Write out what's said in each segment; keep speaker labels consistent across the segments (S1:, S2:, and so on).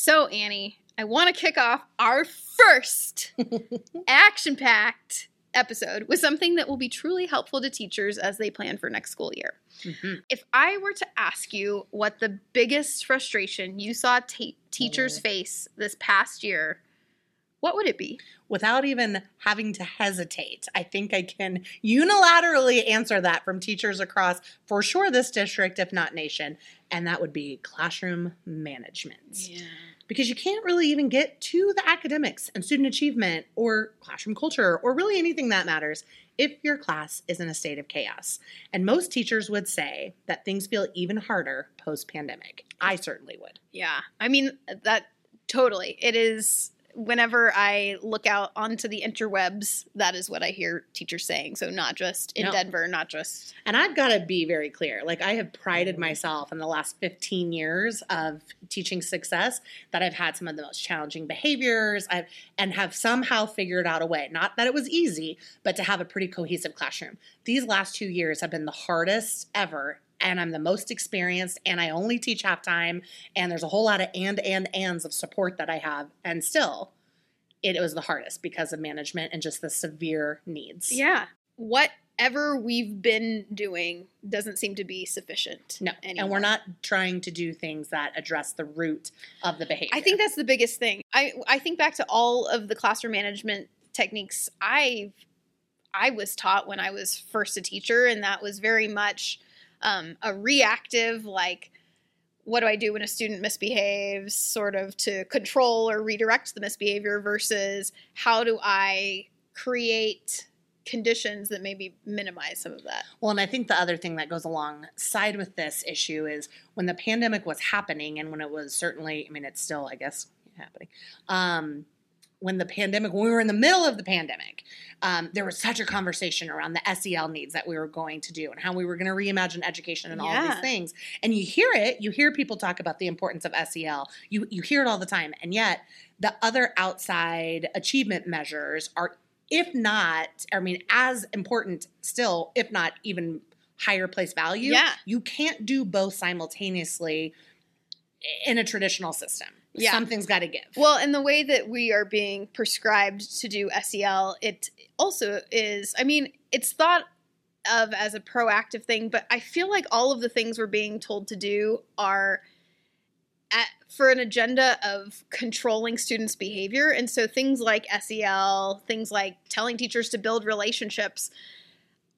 S1: So, Annie, I want to kick off our first action packed episode with something that will be truly helpful to teachers as they plan for next school year.
S2: Mhm.
S1: If I were to ask you what the biggest frustration you saw ta- teachers
S2: Mm.
S1: face this past year, what would it be?
S2: Without even having to hesitate, I think I can unilaterally answer that from teachers across, for sure, this district, if not nation, and that would be classroom management. Yeah. because you can't really even get to the academics and student achievement or classroom culture or really anything that matters if your class is in a state of chaos. And most teachers would say that things feel even harder post pandemic. I certainly would.
S1: Yeah. I mean, that totally. It is whenever I look out onto the interwebs, that is what I hear teachers saying. So not just in
S2: No.
S1: Denver, not just
S2: And I've got to be very clear. Like, I have prided myself in the last 15 years of teaching success that I've had some of the most challenging behaviors I've, and have somehow figured out a way. Not that it was easy, but to have a pretty cohesive classroom. These last two years have been the hardest ever. And I'm the most experienced, and I only teach half time. And there's a whole lot of and, and, ands of support that I have. And still, it was the hardest because of management and just the severe needs.
S1: Yeah. Whatever we've been doing doesn't seem to be sufficient.
S2: No,
S1: anymore.
S2: and we're not trying to do things that address the root of the behavior.
S1: I think that's the biggest thing. I I think back to all of the classroom management techniques I've I was taught when I was first a teacher, and that was very much um, a reactive, like what do I do when a student misbehaves, sort of to control or redirect the misbehavior, versus how do I create conditions that maybe minimize some of that.
S2: Well, and I think the other thing that goes alongside with this issue is when the pandemic was happening, and when it was certainly, I mean, it's still, I guess, happening. Um, when the pandemic, when we were in the middle of the pandemic, um, there was such a conversation around the SEL needs that we were going to do and how we were going to reimagine education and all
S1: Yeah.
S2: these things. And you hear it, you hear people talk about the importance of SEL. You you hear it all the time, and yet the other outside achievement measures are, if not, I mean, as important still, if not even higher place value.
S1: Yeah.
S2: You can't do both simultaneously in a traditional system.
S1: Yeah.
S2: Something's got to give.
S1: Well, and the way that we are being prescribed to do SEL, it also is, I mean, it's thought of as a proactive thing, but I feel like all of the things we're being told to do are at, for an agenda of controlling students' behavior. And so things like SEL, things like telling teachers to build relationships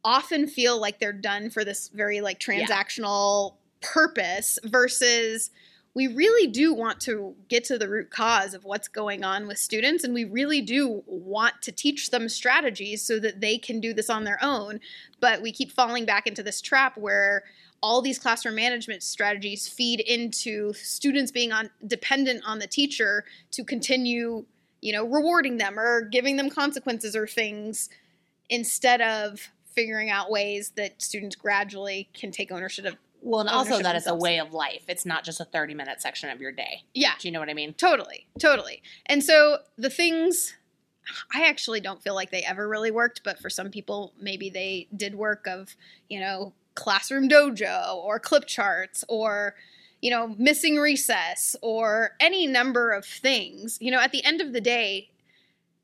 S1: often feel like they're done for this very like
S2: Yeah.
S1: transactional purpose versus we really do want to get to the root cause of what's going on with students and we really do want to teach them strategies so that they can do this on their own. But we keep falling back into this trap where all these classroom management strategies feed into students being on dependent on the teacher to continue you know rewarding them or giving them consequences or things instead of figuring out ways that students gradually can take ownership of
S2: Well, and oh, also
S1: ownership
S2: that it's a way of life. It's not just a 30 minute section of your day.
S1: yeah
S2: Do you know what I mean?
S1: Totally, totally. And so the things I actually don't feel like they ever really worked, but for some people, maybe they did work of, you know, classroom dojo or clip charts or, you know, missing recess or any number of things. You know, at the end of the day,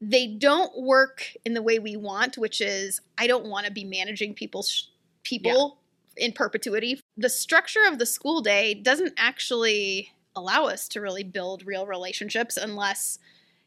S1: they don't work in the way we want, which is I don't want to be managing people's people in perpetuity. The structure of the school day doesn't actually allow us to really build real relationships unless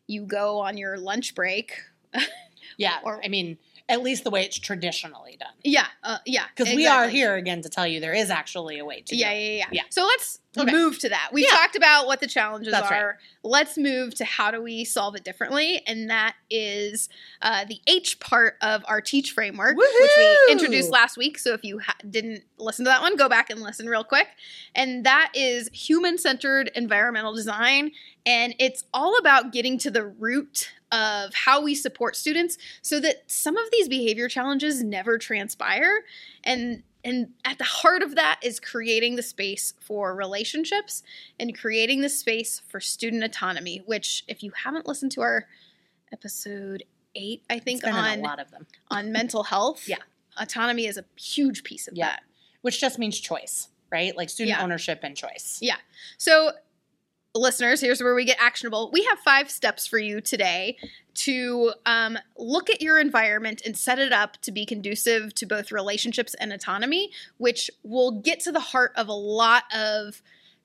S1: you go on your lunch break.
S2: Yeah.
S1: Or-
S2: I mean, at least the way it's traditionally done.
S1: Yeah, uh, yeah.
S2: Because we are here again to tell you there is actually a way to
S1: Yeah,
S2: do it.
S1: yeah, yeah,
S2: Yeah.
S1: So let's
S2: Okay.
S1: move to that. We've
S2: Yeah.
S1: talked about what the challenges
S2: That's right.
S1: are. Let's move to how do we solve it differently, and that is uh, the H part of our Teach framework, which we introduced last week. So if you ha- didn't listen to that one, go back and listen real quick. And that is human-centered environmental design, and it's all about getting to the root of how we support students so that some of these behavior challenges never transpire and and at the heart of that is creating the space for relationships and creating the space for student autonomy which if you haven't listened to our episode 8 I think on
S2: a lot of them,
S1: on mental health
S2: Yeah.
S1: autonomy is a huge piece of
S2: Yeah.
S1: that
S2: which just means choice, right? Like student
S1: Yeah.
S2: ownership and choice.
S1: Yeah. So listeners, here's where we get actionable. We have five steps for you today to um, look at your environment and set it up to be conducive to both relationships and autonomy, which will get to the heart of a lot of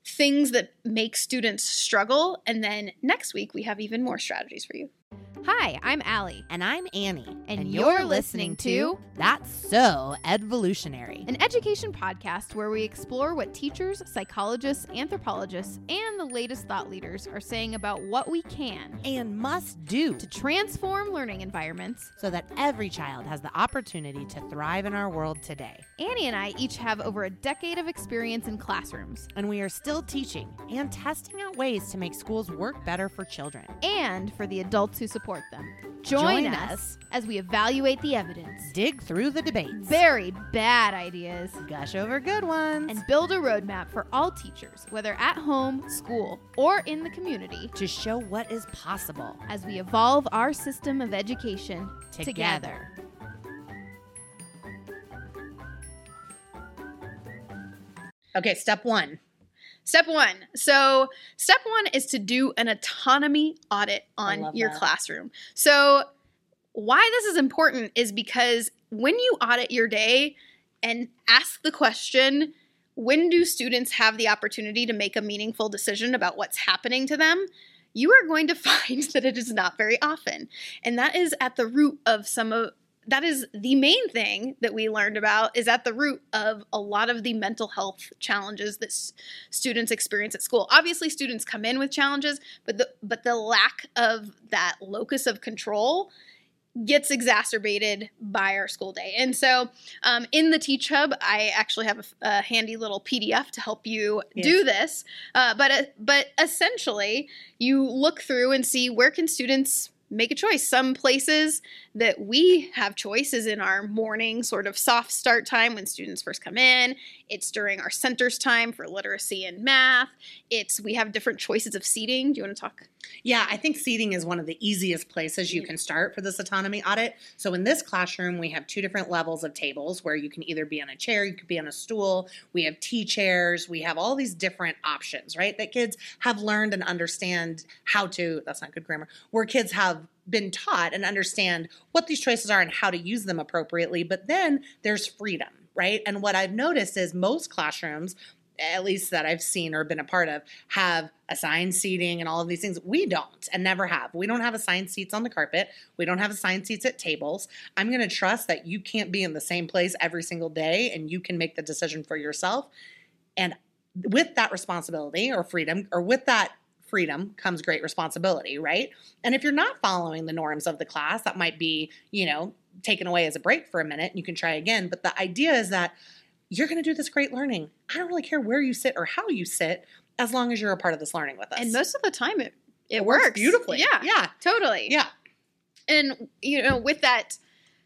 S1: things that make students struggle. And then next week, we have even more strategies for you.
S3: Hi, I'm Allie.
S4: And I'm Annie.
S3: And, you're, listening to
S4: That's So Edvolutionary.
S3: an education podcast where we explore what teachers, psychologists, anthropologists, and the latest thought leaders are saying about what we can
S4: And must do
S3: to transform learning environments.
S4: so that every child has the opportunity to thrive in our world today.
S3: Annie and I each have over a decade of experience in classrooms
S4: And we are still teaching and testing out ways to make schools work better for children.
S3: and for the adults who support them. Join,
S4: Join
S3: us,
S4: us.
S3: as we evaluate the evidence,
S4: Dig through the debates,
S3: bury bad ideas,
S4: gush over good ones,
S3: and build a roadmap for all teachers, whether at home, school, or in the community,
S4: to show what is possible
S3: as we evolve our system of education
S4: together.
S2: Okay, step one.
S1: Step one. So, step one is to do an autonomy audit on your
S2: that.
S1: classroom. So, why this is important is because when you audit your day and ask the question, when do students have the opportunity to make a meaningful decision about what's happening to them? You are going to find that it is not very often. And that is at the root of some of that is the main thing that we learned about is at the root of a lot of the mental health challenges that s- students experience at school. Obviously students come in with challenges, but the but the lack of that locus of control gets exacerbated by our school day. And so um, in the Teach Hub, I actually have a handy little PDF to help you do this. Uh, but uh, but essentially, you look through and see where can students make a choice. Some places that we have choices in our morning sort of soft start time when students first come in. It's during our centers time for literacy and math. It's we have different choices of seating. Do you want to talk?
S2: Yeah, I think seating is one of the easiest places you mm-hmm. can start for this autonomy audit. So in this classroom, we have two different levels of tables where you can either be on a chair, you could be on a stool. We have T chairs. We have all these different options, right? That kids have learned and understand how to. That's not good grammar. Where kids have been taught and understand what these choices are and how to use them appropriately. But then there's freedom, right? And what I've noticed is most classrooms at least that I've seen or been a part of, have assigned seating and all of these things. We don't and never have. We don't have assigned seats on the carpet. We don't have assigned seats at tables. I'm going to trust that you can't be in the same place every single day and you can make the decision for yourself. And with that responsibility or freedom, or with that freedom comes great responsibility, right? And if you're not following the norms of the class, that might be, you know, taken away as a break for a minute. And you can try again. But the idea is that you're going to do this great learning. I don't really care where you sit or how you sit, as long as you're a part of this learning with us.
S1: And most of the time, it it,
S2: It works
S1: works
S2: beautifully.
S1: Yeah,
S2: Yeah.
S1: totally.
S2: yeah,
S1: And you know, with that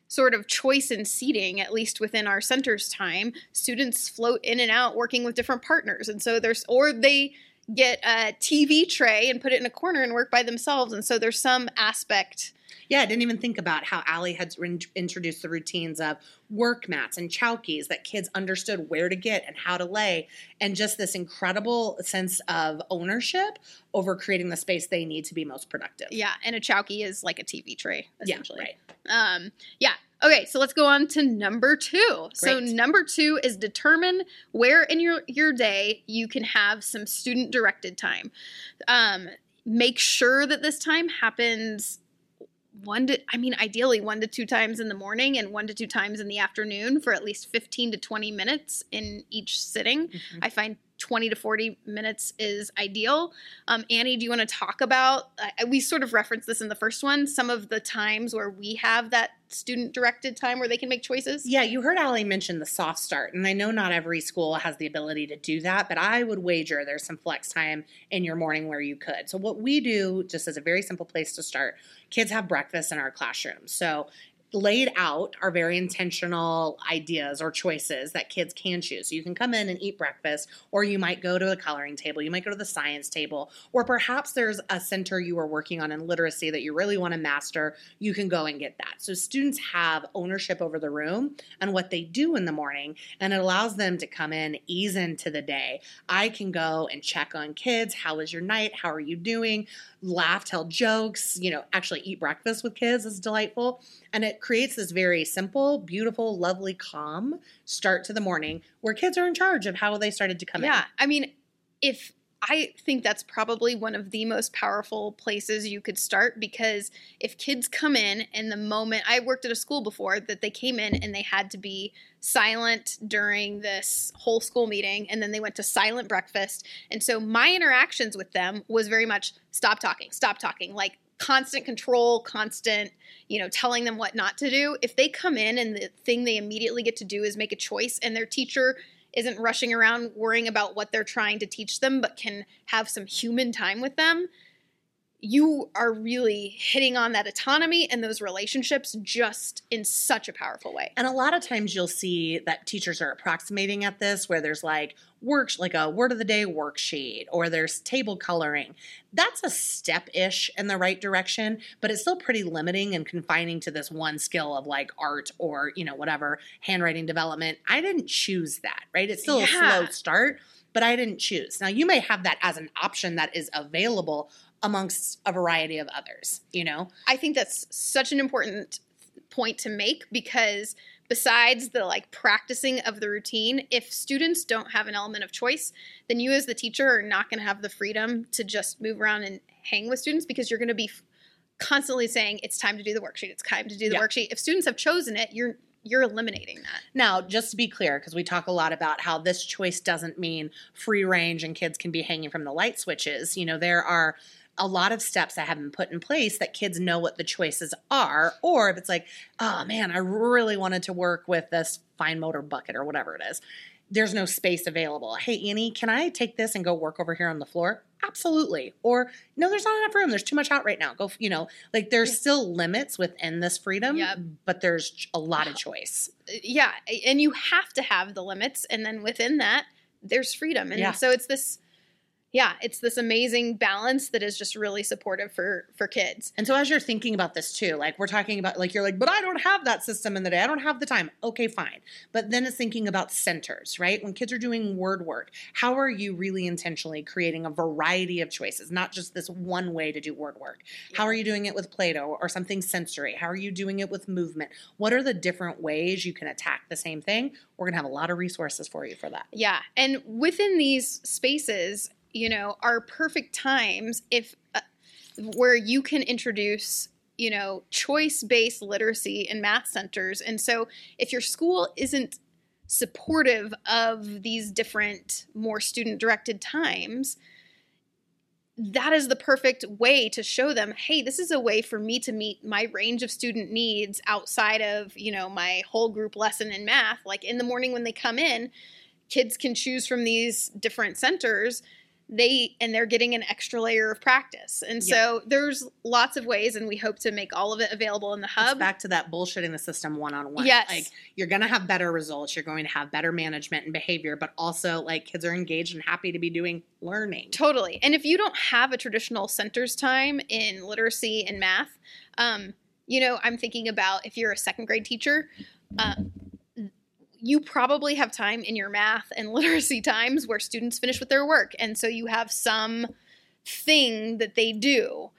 S1: sort of choice in seating, at least within our center's time, students float in and out working with different partners. And so there's or they get a TV tray and put it in a corner and work by themselves. And so there's some aspect
S2: yeah. I didn't even think about how Allie had in- introduced the routines of work mats and chowkies that kids understood where to get and how to lay, and just this incredible sense of ownership over creating the space they need to be most productive.
S1: yeah, and a chowky is like a TV tray, essentially.
S2: Yeah, right.
S1: Um, yeah. Okay, so let's go on to number two. So number two is determine where in your your day you can have some student directed time. Um, make sure that this time happens one to I mean ideally one to two times in the morning and one to two times in the afternoon for at least 15 to 20 minutes in each sitting.
S2: Mhm.
S1: I find 20 to 40 minutes is ideal. Um, Annie, do you want to talk about? Uh, we sort of referenced this in the first one. Some of the times where we have that student directed time where they can make choices.
S2: Yeah, you heard Allie mention the soft start, and I know not every school has the ability to do that, but I would wager there's some flex time in your morning where you could. So, what we do, just as a very simple place to start, kids have breakfast in our classrooms. So, laid out are very intentional ideas or choices that kids can choose. So you can come in and eat breakfast, or you might go to a coloring table, you might go to the science table, or perhaps there's a center you are working on in literacy that you really want to master. You can go and get that. So students have ownership over the room and what they do in the morning, and it allows them to come in, ease into the day. I can go and check on kids. How was your night? How are you doing? Laugh, tell jokes, you know, actually eat breakfast with kids is delightful. And it creates this very simple, beautiful, lovely, calm start to the morning where kids are in charge of how they started to come
S1: yeah,
S2: in. Yeah.
S1: I mean, if I think that's probably one of the most powerful places you could start because if kids come in and the moment I worked at a school before that they came in and they had to be silent during this whole school meeting and then they went to silent breakfast. And so my interactions with them was very much stop talking, stop talking, like constant control, constant, you know, telling them what not to do. If they come in and the thing they immediately get to do is make a choice and their teacher isn't rushing around worrying about what they're trying to teach them, but can have some human time with them, you are really hitting on that autonomy and those relationships just in such a powerful way.
S2: And a lot of times you'll see that teachers are approximating at this where there's like work like a word of the day worksheet or there's table coloring. That's a step ish in the right direction, but it's still pretty limiting and confining to this one skill of like art or, you know, whatever, handwriting development. I didn't choose that, right? It's still
S1: Yeah.
S2: a slow start, but I didn't choose. Now you may have that as an option that is available amongst a variety of others, you know?
S1: I think that's such an important point to make because besides the like practicing of the routine, if students don't have an element of choice, then you as the teacher are not going to have the freedom to just move around and hang with students because you're going to be constantly saying it's time to do the worksheet, it's time to do the
S2: Yeah.
S1: worksheet. If students have chosen it, you're you're eliminating that.
S2: Now, just to be clear, because we talk a lot about how this choice doesn't mean free range and kids can be hanging from the light switches. You know, there are a lot of steps that have been put in place that kids know what the choices are. Or if it's like, oh man, I really wanted to work with this fine motor bucket or whatever it is, there's no space available. Hey, Annie, can I take this and go work over here on the floor? Absolutely. Or no, there's not enough room. There's too much out right now. Go, you know, like there's
S1: Yeah.
S2: still limits within this freedom,
S1: Yep.
S2: but there's a lot of choice.
S1: yeah and you have to have the limits and then within that there's freedom and
S2: Yeah.
S1: so it's this yeah it's this amazing balance that is just really supportive for for kids
S2: And so as you're thinking about this too, like we're talking about like you're like, but I don't have that system in the day. I don't have the time. Okay, fine. But then it's thinking about centers, right? When kids are doing word work, how are you really intentionally creating a variety of choices, not just this one way to do word work? How are you doing it with Play-Doh or something sensory? How are you doing it with movement? What are the different ways you can attack the same thing? We're going to have a lot of resources for you for that.
S1: yeah and within these spaces you know are perfect times if uh, where you can introduce you know choice based literacy in math centers. And so if your school isn't supportive of these different more student directed times that is the perfect way to show them hey this is a way for me to meet my range of student needs outside of you know my whole group lesson in math. Like in the morning when they come in kids can choose from these different centers they and they're getting an extra layer of practice and so there's lots of ways and we hope to make all of it available in the
S2: It's
S1: hub
S2: back to that bullshitting the system one on one.
S1: Yes.
S2: Like you're going to have better results. You're going to have better management and behavior, but also like kids are engaged and happy to be doing learning.
S1: Totally. And if you don't have a traditional centers time in literacy and math, um, you know, I'm thinking about if you're a second grade teacher, uh, you probably have time in your math and literacy times where students finish with their work. And so you have some thing that they do.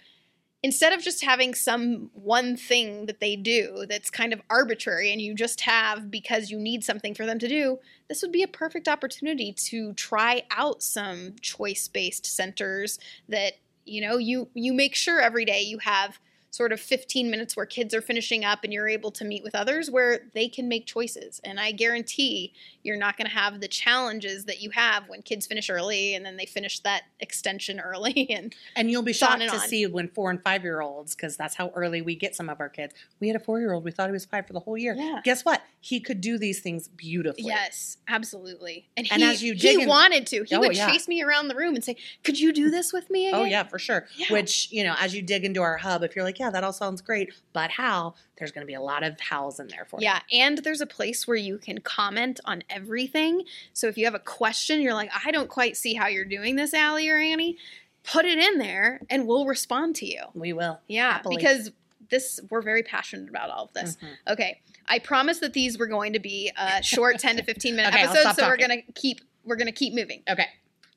S1: Instead of just having some one thing that they do that's kind of arbitrary and you just have because you need something for them to do, this would be a perfect opportunity to try out some choice-based centers that you know you you make sure every day you have sort of 15 minutes where kids are finishing up and you're able to meet with others where they can make choices and i guarantee you're not going to have the challenges that you have when kids finish early and then they finish that extension early and
S2: And you'll be shocked
S1: and
S2: to
S1: on.
S2: see when four and five year olds, because that's how early we get some of our kids. We had a four year old, we thought he was five for the whole year.
S1: Yeah.
S2: Guess what? He could do these things beautifully.
S1: yes absolutely and he,
S2: as you dig
S1: he
S2: in-
S1: wanted to he
S2: Oh,
S1: would
S2: yeah.
S1: chase me around the room and say could you do this with me oh, again?
S2: Oh, yeah, for sure.
S1: Yeah.
S2: Which, you know, as you dig into our hub, if you're like, yeah, that all sounds great, but how? There's going to be a lot of hows in there for you.
S1: Yeah, and there's a place where you can comment on everything. So if you have a question, you're like, I don't quite see how you're doing this, Allie or Annie, put it in there and we'll respond to you.
S2: We will.
S1: Yeah,
S2: Happily.
S1: because this we're very passionate about all of this.
S2: Mhm.
S1: Okay, I promised that these were going to be uh, short, ten to fifteen minute
S2: Okay,
S1: episodes, so we're gonna keep we're gonna keep moving.
S2: Okay.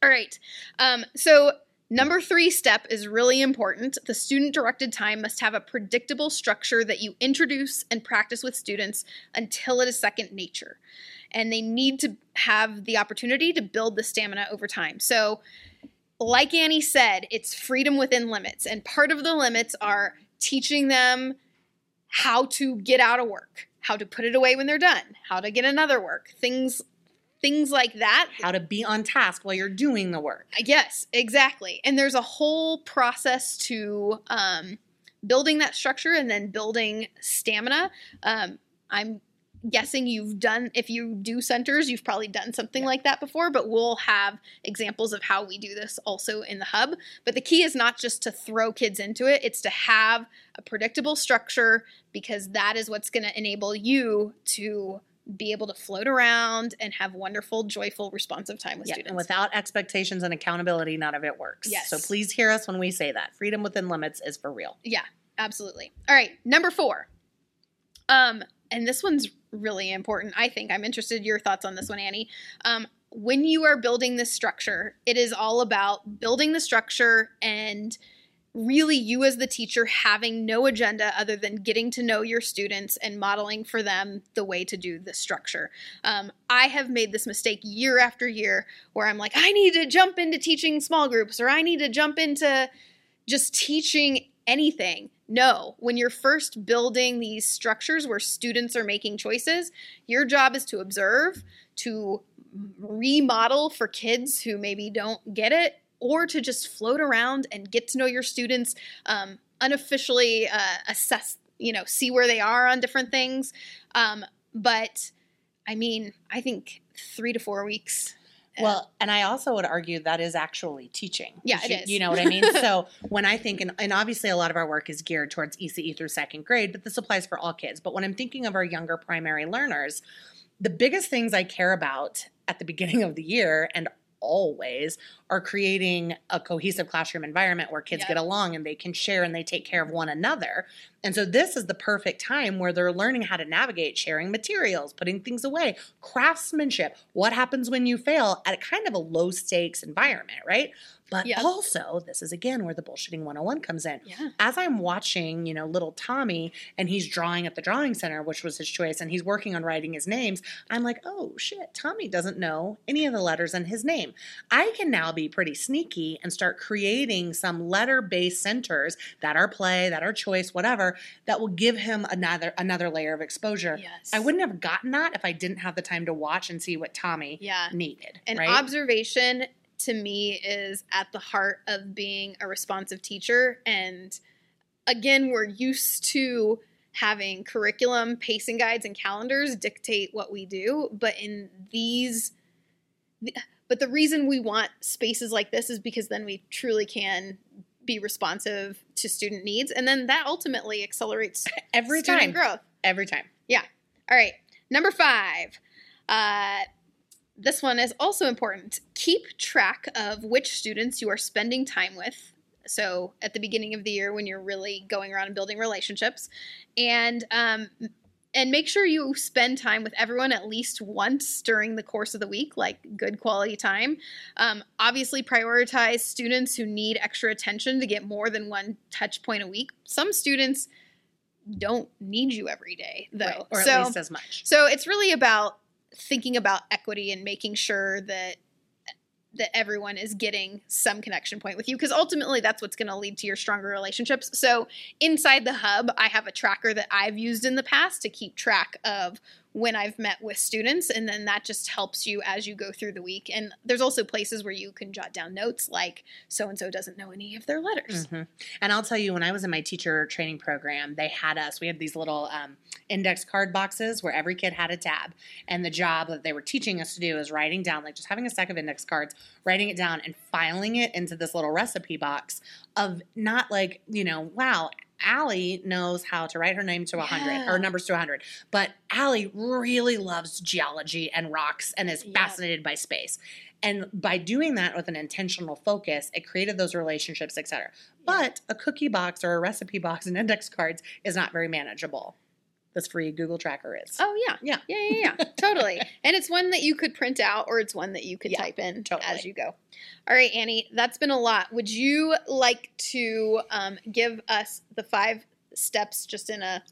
S1: All right. Um, so number three step is really important. The student directed time must have a predictable structure that you introduce and practice with students until it is second nature. And they need to have the opportunity to build the stamina over time. So, like Annie said, it's freedom within limits. And part of the limits are teaching them how to get out of work, how to put it away when they're done, how to get another work, things things like that
S2: How to be on task while you're doing the work.
S1: Yes, exactly. And there's a whole process to um, building that structure and then building stamina. Um, I'm guessing you've done, if you do centers, you've probably done something like that before, but we'll have examples of how we do this also in the hub. But the key is not just to throw kids into it, it's to have a predictable structure because that is what's going to enable you to be able to float around and have wonderful, joyful, responsive time with
S2: Yeah,
S1: students.
S2: and without expectations and accountability, none of it works.
S1: Yes.
S2: So please hear us when we say that. Freedom within limits is for real.
S1: Yeah, absolutely. All right, number four. Um, and this one's really important. I think I'm interested in your thoughts on this one, Annie. Um, when you are building this structure, it is all about building the structure and really you as the teacher having no agenda other than getting to know your students and modeling for them the way to do the structure. Um, I have made this mistake year after year where I'm like, I need to jump into teaching small groups or I need to jump into just teaching anything. No, when you're first building these structures where students are making choices, your job is to observe, to remodel for kids who maybe don't get it, or to just float around and get to know your students, um, unofficially uh, assess, you know, see where they are on different things. Um, but I mean, I think three to four weeks. uh,
S2: Well, and I also would argue that is actually teaching.
S1: Yeah,
S2: You-
S1: it is.
S2: You know what I mean? so when I think, and, and obviously a lot of our work is geared towards ECE through second grade, but this applies for all kids. But when I'm thinking of our younger primary learners, the biggest things I care about at the beginning of the year and always are creating a cohesive classroom environment where kids
S1: Yep.
S2: get along and they can share and they take care of one another. And so this is the perfect time where they're learning how to navigate sharing materials, putting things away, craftsmanship, what happens when you fail at a kind of a low stakes environment, right? But also, this is again where the bullshitting 101 comes in
S1: yeah.
S2: as I'm watching, you know, little Tommy and he's drawing at the drawing center, which was his choice, and he's working on writing his names, I'm like, oh shit, Tommy doesn't know any of the letters in his name. I can now be pretty sneaky and start creating some letter based centers that are play, that are choice, whatever, that will give him another another layer of exposure.
S1: Yes.
S2: I wouldn't have gotten that if I didn't have the time to watch and see what Tommy
S1: Yeah.
S2: needed.
S1: And
S2: right?
S1: observation to me is at the heart of being a responsive teacher. And again, we're used to having curriculum, pacing guides, and calendars dictate what we do. But in these, but the reason we want spaces like this is because then we truly can be responsive to student needs. And then that ultimately accelerates
S2: every
S1: student
S2: time.
S1: growth.
S2: Every time. Yeah.
S1: All right, number five. Uh, this one is also important. Keep track of which students you are spending time with. So at the beginning of the year, when you're really going around and building relationships, and um, and make sure you spend time with everyone at least once during the course of the week, like good quality time. Um, obviously, prioritize students who need extra attention to get more than one touch point a week. Some students don't need you every day, though.
S2: Right. Or at least as much.
S1: so it's really about thinking about equity and making sure that that everyone is getting some connection point with you because ultimately that's what's going to lead to your stronger relationships. So inside the hub, I have a tracker that I've used in the past to keep track of when I've met with students and then that just helps you as you go through the week. And there's also places where you can jot down notes like so and so doesn't know any of their letters.
S2: Mhm. And I'll tell you, when I was in my teacher training program, they had us, we had these little um, index card boxes where every kid had a tab. And the job that they were teaching us to do is writing down, like just having a stack of index cards, writing it down and filing it into this little recipe box of not like, you know, wow. Allie knows how to write her name to 100
S1: Yeah.
S2: or numbers to 100. But Allie really loves geology and rocks and is fascinated by space. And by doing that with an intentional focus, it created those relationships, etc. But a cookie box or a recipe box and index cards is not very manageable. This free Google Tracker is.
S1: Oh yeah.
S2: Yeah.
S1: Yeah, yeah, yeah. totally. And it's one that you could print out or it's one that you could
S2: Yeah,
S1: type in
S2: totally.
S1: as you go. All right, Annie, that's been a lot. Would you like to um, give us the five steps just in a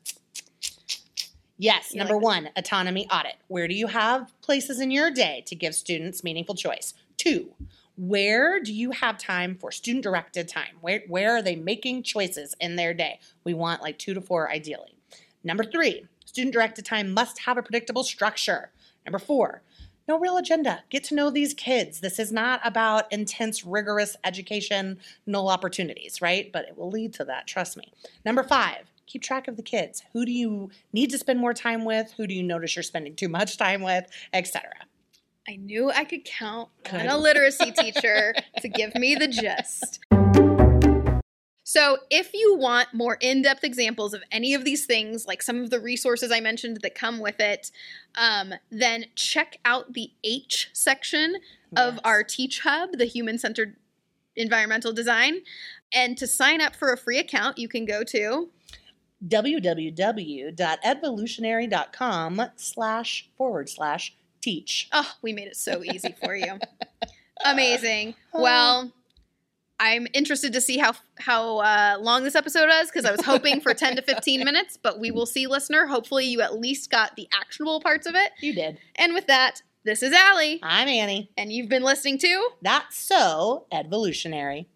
S2: Yes,
S1: You
S2: number
S1: like
S2: one, autonomy audit. Where do you have places in your day to give students meaningful choice? Two, where do you have time for student directed time? Where, where are they making choices in their day? We want like two to four ideally. Number three, student directed time must have a predictable structure. Number four, no real agenda. Get to know these kids. This is not about intense, rigorous education, null opportunities, right? But it will lead to that, trust me. Number five, keep track of the kids. Who do you need to spend more time with? Who do you notice you're spending too much time with, etc.
S1: I knew I could count on a literacy teacher to give me the gist. So, if you want more in depth examples of any of these things, like some of the resources I mentioned that come with it, um, then check out the H section of
S2: Yes.
S1: our Teach Hub, the human centered environmental design. And to sign up for a free account, you can go to
S2: www.edvolutionary.com slash forward slash teach.
S1: Oh, we made it so easy for you. Amazing. Well, I'm interested to see how how uh, long this episode is because I was hoping for 10 to 15 minutes, but we will see, listener. Hopefully, you at least got the actionable parts of it.
S2: You did.
S1: And with that, this is Allie,
S2: I'm Annie.
S1: and you've been listening to
S2: That's so Edvolutionary.